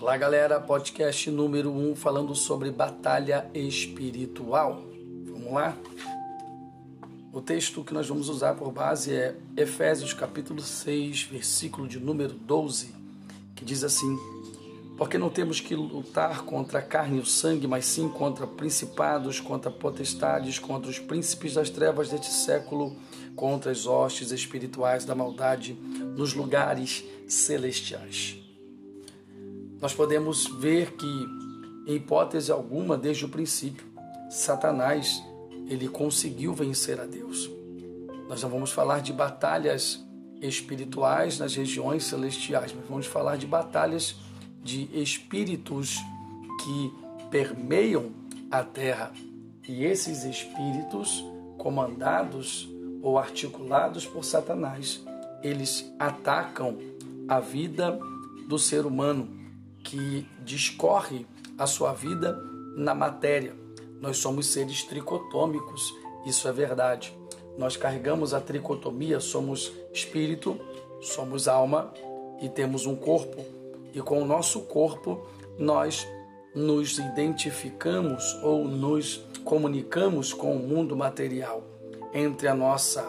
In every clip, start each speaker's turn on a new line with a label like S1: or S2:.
S1: Olá, galera. Podcast número 1 um, falando sobre batalha espiritual. Vamos lá? O texto que nós vamos usar por base é Efésios capítulo 6, versículo de número 12, que diz assim: Porque não temos que lutar contra a carne e o sangue, mas sim contra principados, contra potestades, contra os príncipes das trevas deste século, contra as hostes espirituais da maldade nos lugares celestiais nós podemos ver que, em hipótese alguma, desde o princípio, Satanás ele conseguiu vencer a Deus. Nós não vamos falar de batalhas espirituais nas regiões celestiais, mas vamos falar de batalhas de espíritos que permeiam a terra. E esses espíritos, comandados ou articulados por Satanás, eles atacam a vida do ser humano que discorre a sua vida na matéria. Nós somos seres tricotômicos, isso é verdade. Nós carregamos a tricotomia, somos espírito, somos alma e temos um corpo. E com o nosso corpo nós nos identificamos ou nos comunicamos com o mundo material. Entre a nossa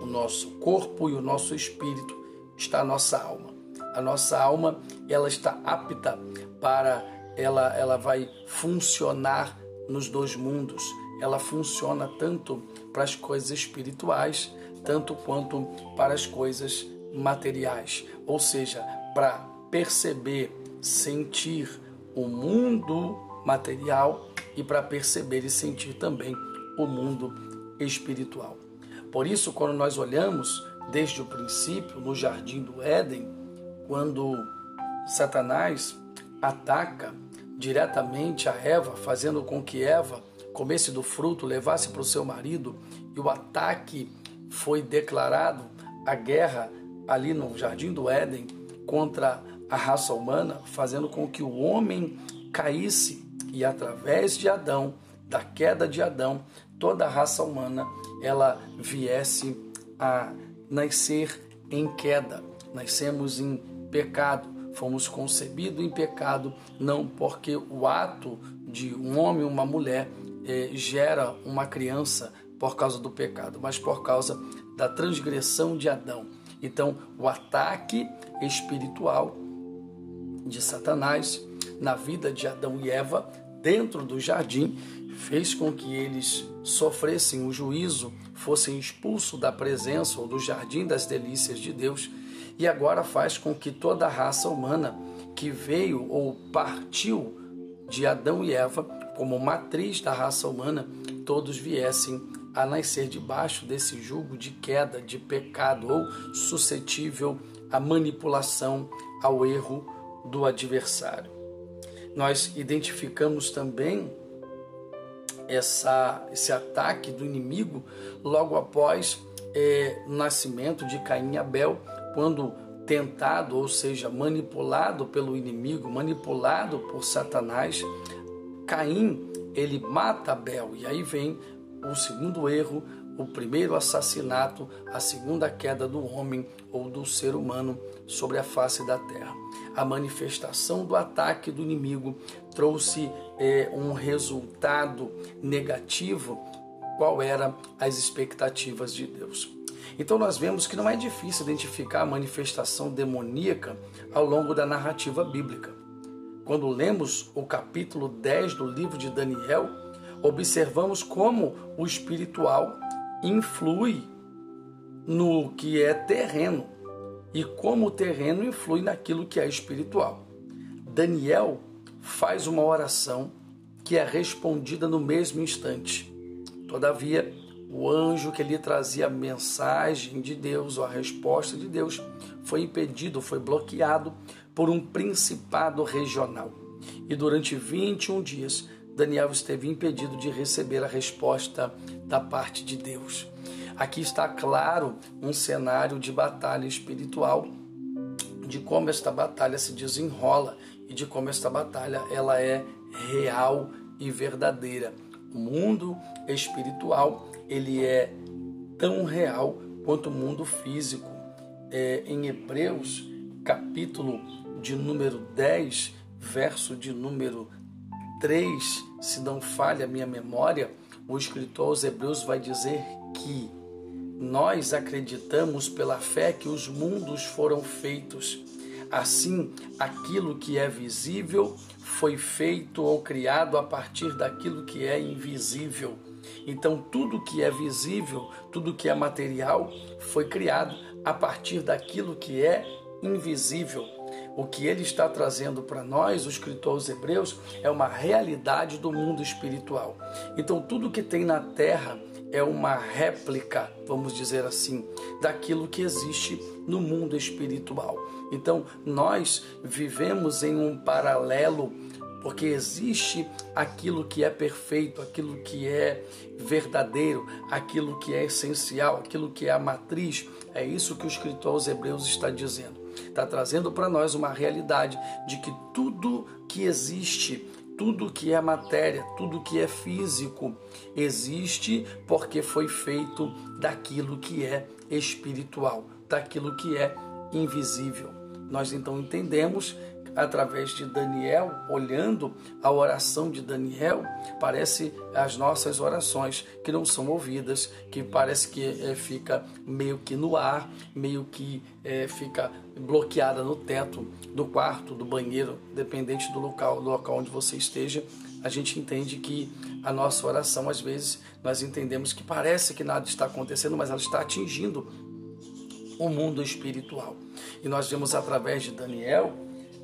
S1: o nosso corpo e o nosso espírito está a nossa alma a nossa alma ela está apta para ela ela vai funcionar nos dois mundos. Ela funciona tanto para as coisas espirituais, tanto quanto para as coisas materiais, ou seja, para perceber, sentir o mundo material e para perceber e sentir também o mundo espiritual. Por isso, quando nós olhamos desde o princípio no jardim do Éden, quando Satanás ataca diretamente a Eva, fazendo com que Eva comesse do fruto, levasse para o seu marido, e o ataque foi declarado, a guerra ali no Jardim do Éden contra a raça humana, fazendo com que o homem caísse e através de Adão, da queda de Adão, toda a raça humana ela viesse a nascer em queda. Nascemos em pecado. Fomos concebidos em pecado, não porque o ato de um homem ou uma mulher eh, gera uma criança por causa do pecado, mas por causa da transgressão de Adão. Então, o ataque espiritual de Satanás na vida de Adão e Eva dentro do jardim fez com que eles sofressem o juízo, fossem expulsos da presença ou do jardim das delícias de Deus e agora faz com que toda a raça humana que veio ou partiu de Adão e Eva como matriz da raça humana, todos viessem a nascer debaixo desse jugo de queda, de pecado ou suscetível à manipulação, ao erro do adversário. Nós identificamos também essa, esse ataque do inimigo logo após é, o nascimento de Caim e Abel, quando tentado, ou seja, manipulado pelo inimigo, manipulado por Satanás, Caim ele mata Abel e aí vem o segundo erro, o primeiro assassinato, a segunda queda do homem ou do ser humano sobre a face da terra. A manifestação do ataque do inimigo trouxe é, um resultado negativo. Qual eram as expectativas de Deus? Então nós vemos que não é difícil identificar a manifestação demoníaca ao longo da narrativa bíblica. Quando lemos o capítulo 10 do livro de Daniel, observamos como o espiritual influi no que é terreno e como o terreno influi naquilo que é espiritual. Daniel faz uma oração que é respondida no mesmo instante. Todavia, o anjo que lhe trazia a mensagem de Deus ou a resposta de Deus foi impedido, foi bloqueado por um principado regional. E durante 21 dias, Daniel esteve impedido de receber a resposta da parte de Deus. Aqui está claro um cenário de batalha espiritual, de como esta batalha se desenrola e de como esta batalha ela é real e verdadeira. O mundo espiritual ele é tão real quanto o mundo físico. É, em Hebreus, capítulo de número 10, verso de número 3, se não falha a minha memória, o escritor aos Hebreus vai dizer que nós acreditamos pela fé que os mundos foram feitos. Assim, aquilo que é visível foi feito ou criado a partir daquilo que é invisível. Então, tudo que é visível, tudo que é material, foi criado a partir daquilo que é invisível. O que ele está trazendo para nós, o escritor aos Hebreus, é uma realidade do mundo espiritual. Então, tudo que tem na terra é uma réplica, vamos dizer assim, daquilo que existe no mundo espiritual. Então, nós vivemos em um paralelo porque existe aquilo que é perfeito, aquilo que é verdadeiro, aquilo que é essencial, aquilo que é a matriz. É isso que o escritor aos Hebreus está dizendo. Está trazendo para nós uma realidade de que tudo que existe, tudo que é matéria, tudo que é físico, existe porque foi feito daquilo que é espiritual, daquilo que é invisível. Nós então entendemos através de Daniel, olhando a oração de Daniel, parece as nossas orações que não são ouvidas, que parece que é, fica meio que no ar, meio que é, fica bloqueada no teto do quarto, do banheiro, dependente do local, do local onde você esteja. A gente entende que a nossa oração, às vezes, nós entendemos que parece que nada está acontecendo, mas ela está atingindo o mundo espiritual. E nós vemos através de Daniel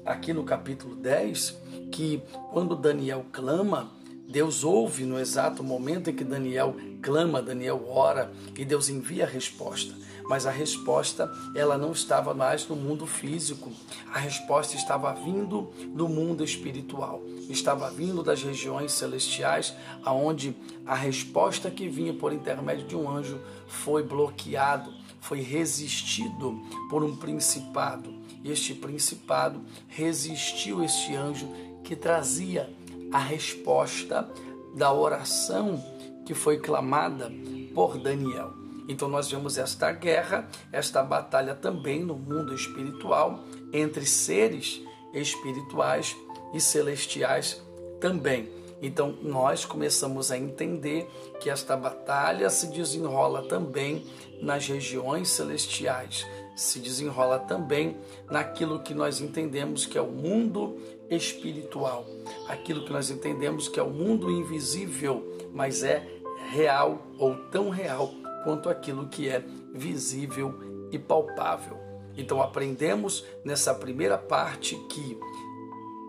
S1: aqui no capítulo 10 que quando Daniel clama, Deus ouve no exato momento em que Daniel clama, Daniel ora e Deus envia a resposta. Mas a resposta, ela não estava mais no mundo físico. A resposta estava vindo do mundo espiritual. Estava vindo das regiões celestiais, aonde a resposta que vinha por intermédio de um anjo foi bloqueado, foi resistido por um principado este principado resistiu este anjo que trazia a resposta da oração que foi clamada por Daniel. Então nós vemos esta guerra, esta batalha também no mundo espiritual entre seres espirituais e celestiais também. Então nós começamos a entender que esta batalha se desenrola também nas regiões celestiais se desenrola também naquilo que nós entendemos que é o mundo espiritual, aquilo que nós entendemos que é o mundo invisível, mas é real ou tão real quanto aquilo que é visível e palpável. Então aprendemos nessa primeira parte que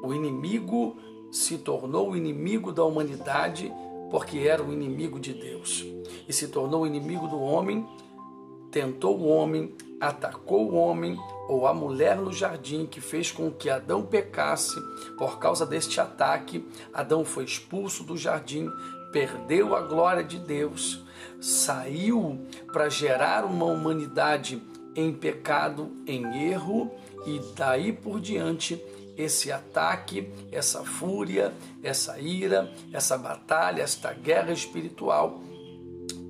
S1: o inimigo se tornou o inimigo da humanidade porque era o inimigo de Deus e se tornou o inimigo do homem, tentou o homem, atacou o homem ou a mulher no jardim, que fez com que Adão pecasse. Por causa deste ataque, Adão foi expulso do jardim, perdeu a glória de Deus, saiu para gerar uma humanidade em pecado, em erro, e daí por diante esse ataque, essa fúria, essa ira, essa batalha, esta guerra espiritual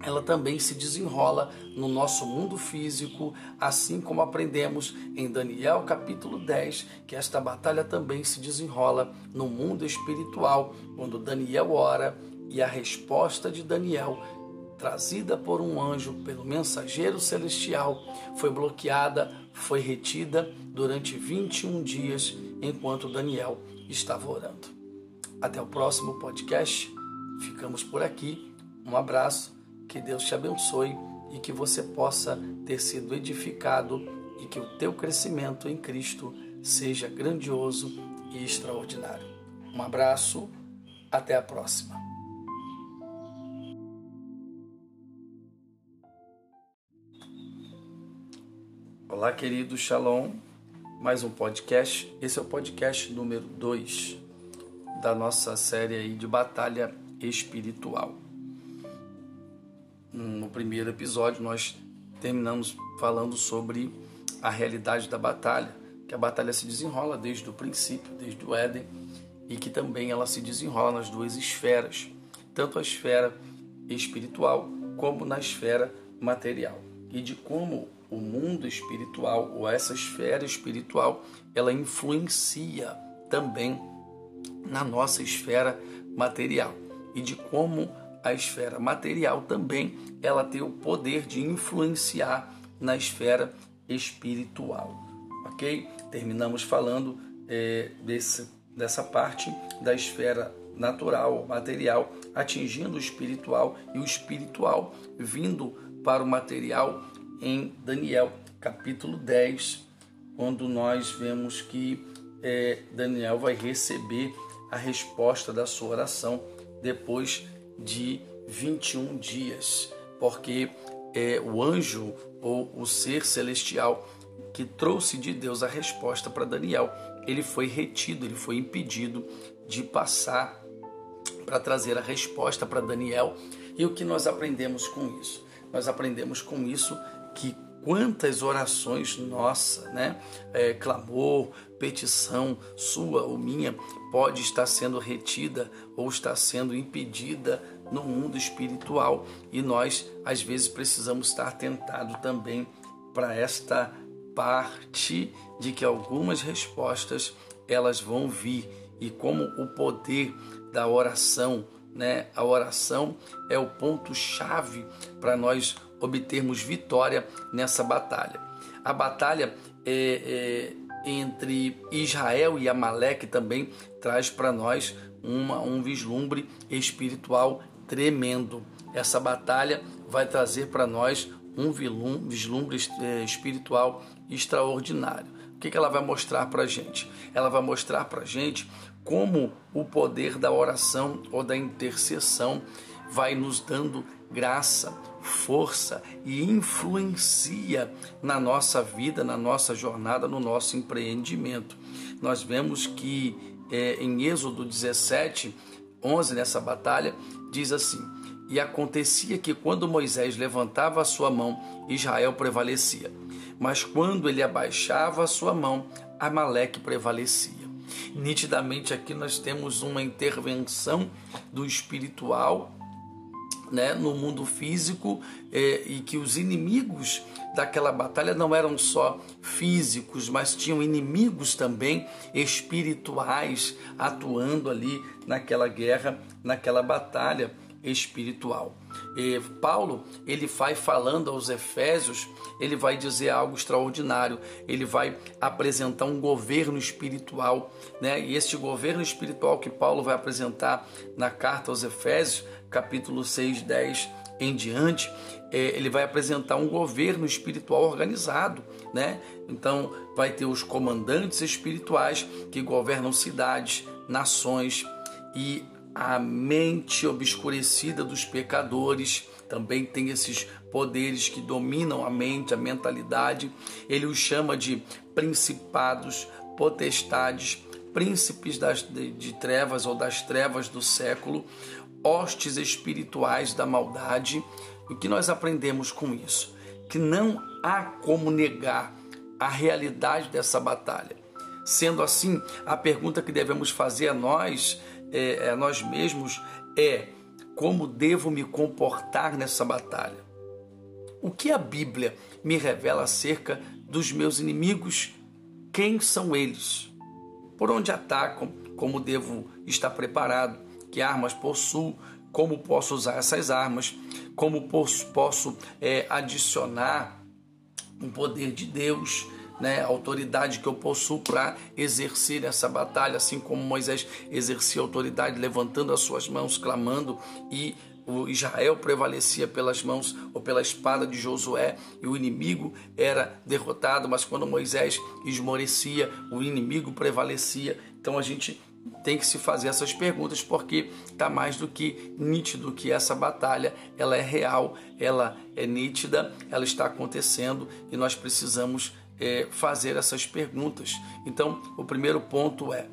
S1: ela também se desenrola no nosso mundo físico, assim como aprendemos em Daniel capítulo 10, que esta batalha também se desenrola no mundo espiritual, quando Daniel ora e a resposta de Daniel, trazida por um anjo, pelo mensageiro celestial, foi bloqueada, foi retida durante 21 dias, enquanto Daniel estava orando. Até o próximo podcast. Ficamos por aqui. Um abraço que Deus te abençoe e que você possa ter sido edificado e que o teu crescimento em Cristo seja grandioso e extraordinário. Um abraço, até a próxima. Olá, querido Shalom. Mais um podcast. Esse é o podcast número 2 da nossa série aí de batalha espiritual no primeiro episódio nós terminamos falando sobre a realidade da batalha, que a batalha se desenrola desde o princípio, desde o Éden, e que também ela se desenrola nas duas esferas, tanto a esfera espiritual como na esfera material, e de como o mundo espiritual ou essa esfera espiritual, ela influencia também na nossa esfera material. E de como a esfera material também ela tem o poder de influenciar na esfera espiritual, ok? Terminamos falando é, desse, dessa parte da esfera natural, material, atingindo o espiritual e o espiritual vindo para o material em Daniel capítulo 10, quando nós vemos que é, Daniel vai receber a resposta da sua oração depois de 21 dias, porque é, o anjo ou o ser celestial que trouxe de Deus a resposta para Daniel, ele foi retido, ele foi impedido de passar para trazer a resposta para Daniel. E o que nós aprendemos com isso? Nós aprendemos com isso que quantas orações nossa, né, é, clamor, petição sua ou minha pode estar sendo retida ou está sendo impedida no mundo espiritual. E nós às vezes precisamos estar tentado também para esta parte de que algumas respostas elas vão vir. E como o poder da oração, né? A oração é o ponto chave para nós obtermos vitória nessa batalha. A batalha é, é, entre Israel e Amaleque também traz para nós uma, um vislumbre espiritual tremendo. Essa batalha vai trazer para nós um vislumbre é, espiritual extraordinário. O que, que ela vai mostrar para a gente? Ela vai mostrar para a gente como o poder da oração ou da intercessão vai nos dando graça, força e influencia na nossa vida, na nossa jornada, no nosso empreendimento. Nós vemos que é, em Êxodo 17, 11, nessa batalha, diz assim: E acontecia que quando Moisés levantava a sua mão, Israel prevalecia. Mas quando ele abaixava a sua mão, Amaleque prevalecia. Nitidamente aqui nós temos uma intervenção do espiritual né, no mundo físico é, e que os inimigos daquela batalha não eram só físicos, mas tinham inimigos também espirituais atuando ali naquela guerra, naquela batalha espiritual. E Paulo, ele vai falando aos Efésios, ele vai dizer algo extraordinário, ele vai apresentar um governo espiritual, né? E este governo espiritual que Paulo vai apresentar na carta aos Efésios, capítulo 6, 10 em diante, é, ele vai apresentar um governo espiritual organizado, né? Então, vai ter os comandantes espirituais que governam cidades, nações e a mente obscurecida dos pecadores também tem esses poderes que dominam a mente, a mentalidade. Ele os chama de principados, potestades, príncipes das, de, de trevas ou das trevas do século, hostes espirituais da maldade. O que nós aprendemos com isso? Que não há como negar a realidade dessa batalha. Sendo assim, a pergunta que devemos fazer a nós, é, a nós mesmos, é: como devo me comportar nessa batalha? O que a Bíblia me revela acerca dos meus inimigos? Quem são eles? Por onde atacam? Como devo estar preparado? Que armas possuo, como posso usar essas armas, como posso, posso é, adicionar um poder de Deus, né, autoridade que eu possuo para exercer essa batalha, assim como Moisés exercia autoridade, levantando as suas mãos, clamando, e o Israel prevalecia pelas mãos ou pela espada de Josué, e o inimigo era derrotado, mas quando Moisés esmorecia, o inimigo prevalecia. Então a gente tem que se fazer essas perguntas porque está mais do que nítido que essa batalha ela é real, ela é nítida, ela está acontecendo e nós precisamos é, fazer essas perguntas. Então, o primeiro ponto é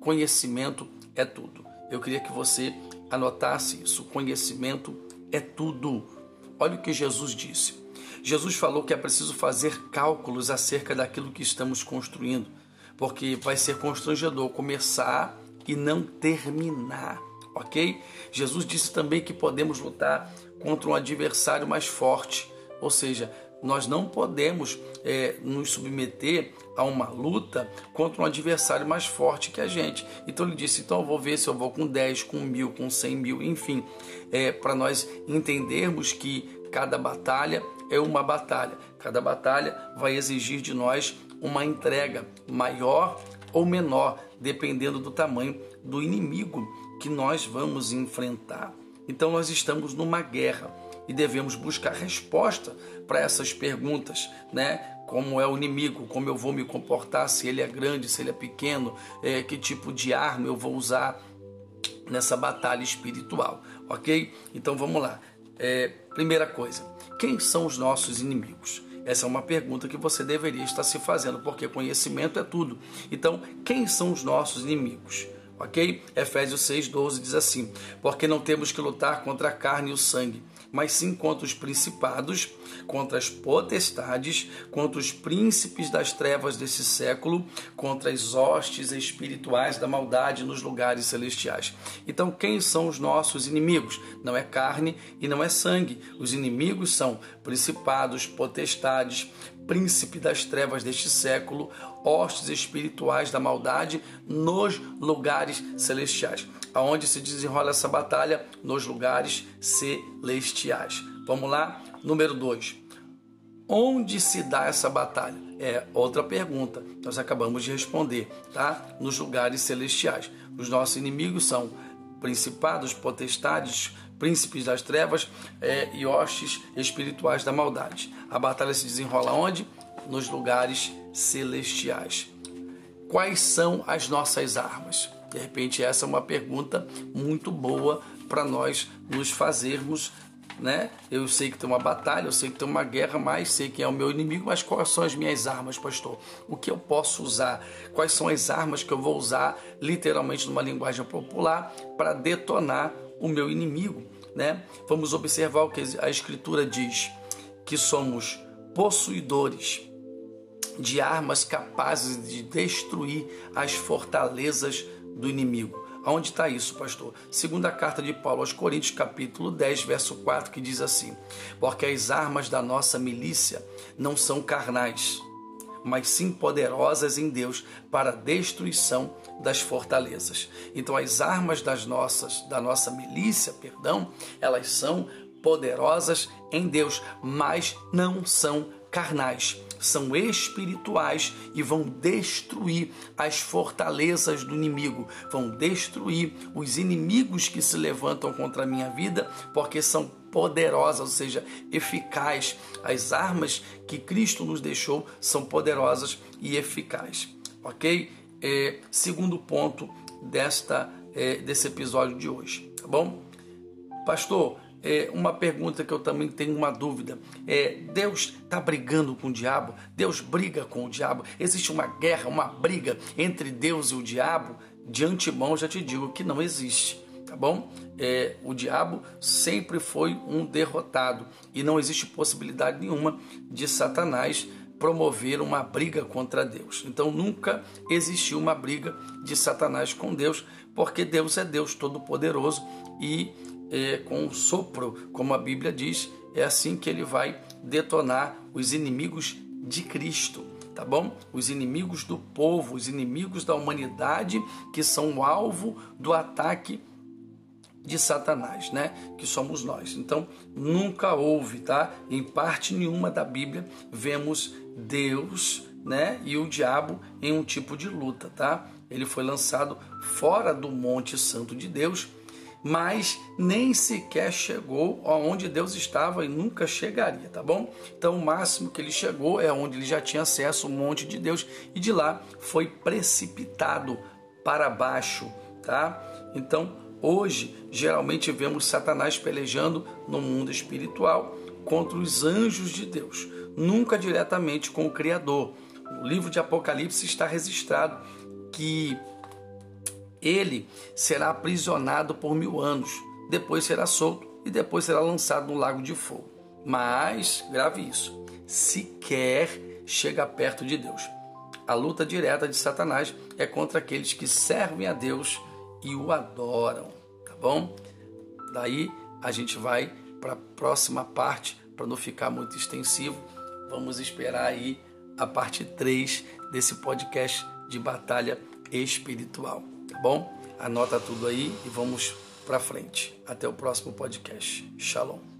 S1: conhecimento é tudo. Eu queria que você anotasse isso. Conhecimento é tudo. Olha o que Jesus disse. Jesus falou que é preciso fazer cálculos acerca daquilo que estamos construindo porque vai ser constrangedor começar e não terminar, ok? Jesus disse também que podemos lutar contra um adversário mais forte, ou seja, nós não podemos é, nos submeter a uma luta contra um adversário mais forte que a gente. Então ele disse: então eu vou ver se eu vou com 10, com mil, com 100 mil, enfim, é, para nós entendermos que cada batalha é uma batalha, cada batalha vai exigir de nós uma entrega maior ou menor, dependendo do tamanho do inimigo que nós vamos enfrentar. Então nós estamos numa guerra e devemos buscar resposta para essas perguntas, né? Como é o inimigo, como eu vou me comportar, se ele é grande, se ele é pequeno, é, que tipo de arma eu vou usar nessa batalha espiritual, ok? Então vamos lá. É, primeira coisa, quem são os nossos inimigos? Essa é uma pergunta que você deveria estar se fazendo, porque conhecimento é tudo. Então, quem são os nossos inimigos? Ok? Efésios 6,12 diz assim: Porque não temos que lutar contra a carne e o sangue mas sim contra os principados, contra as potestades, contra os príncipes das trevas desse século, contra as hostes espirituais da maldade nos lugares celestiais. Então, quem são os nossos inimigos? Não é carne e não é sangue. Os inimigos são principados, potestades, príncipe das trevas deste século, hostes espirituais da maldade nos lugares celestiais. Aonde se desenrola essa batalha? Nos lugares celestiais. Vamos lá? Número 2. Onde se dá essa batalha? É outra pergunta. Nós acabamos de responder, tá? Nos lugares celestiais. Os nossos inimigos são principados, potestades, príncipes das trevas é, e hostes espirituais da maldade. A batalha se desenrola onde? Nos lugares celestiais. Quais são as nossas armas? De repente, essa é uma pergunta muito boa para nós nos fazermos. Né? Eu sei que tem uma batalha, eu sei que tem uma guerra, mas sei quem é o meu inimigo, mas quais são as minhas armas, pastor? O que eu posso usar? Quais são as armas que eu vou usar, literalmente numa linguagem popular, para detonar o meu inimigo? Né? Vamos observar o que a Escritura diz: que somos possuidores de armas capazes de destruir as fortalezas do inimigo. Aonde está isso, pastor? Segunda carta de Paulo aos Coríntios, capítulo 10, verso 4, que diz assim: Porque as armas da nossa milícia não são carnais, mas sim poderosas em Deus para a destruição das fortalezas. Então as armas das nossas, da nossa milícia, perdão, elas são poderosas em Deus, mas não são carnais são espirituais e vão destruir as fortalezas do inimigo, vão destruir os inimigos que se levantam contra a minha vida, porque são poderosas, ou seja, eficazes. As armas que Cristo nos deixou são poderosas e eficazes. Ok? É, segundo ponto desta é, desse episódio de hoje, tá bom? Pastor, é, uma pergunta que eu também tenho uma dúvida. É, Deus está brigando com o diabo? Deus briga com o diabo? Existe uma guerra, uma briga entre Deus e o diabo? De antemão já te digo que não existe, tá bom? É, o diabo sempre foi um derrotado e não existe possibilidade nenhuma de Satanás promover uma briga contra Deus. Então nunca existiu uma briga de Satanás com Deus, porque Deus é Deus todo-poderoso e é, com o sopro, como a Bíblia diz, é assim que ele vai detonar os inimigos de Cristo, tá bom? Os inimigos do povo, os inimigos da humanidade que são o alvo do ataque de Satanás, né? Que somos nós. Então, nunca houve, tá? Em parte nenhuma da Bíblia vemos Deus, né, e o diabo em um tipo de luta, tá? Ele foi lançado fora do Monte Santo de Deus mas nem sequer chegou aonde Deus estava e nunca chegaria, tá bom? Então o máximo que ele chegou é onde ele já tinha acesso ao monte de Deus e de lá foi precipitado para baixo, tá? Então hoje geralmente vemos Satanás pelejando no mundo espiritual contra os anjos de Deus, nunca diretamente com o Criador. No livro de Apocalipse está registrado que ele será aprisionado por mil anos, depois será solto e depois será lançado no lago de fogo. Mas, grave isso, sequer chega perto de Deus. A luta direta de Satanás é contra aqueles que servem a Deus e o adoram, tá bom? Daí a gente vai para a próxima parte, para não ficar muito extensivo, vamos esperar aí a parte 3 desse podcast de batalha espiritual, bom? Anota tudo aí e vamos para frente. Até o próximo podcast. Shalom.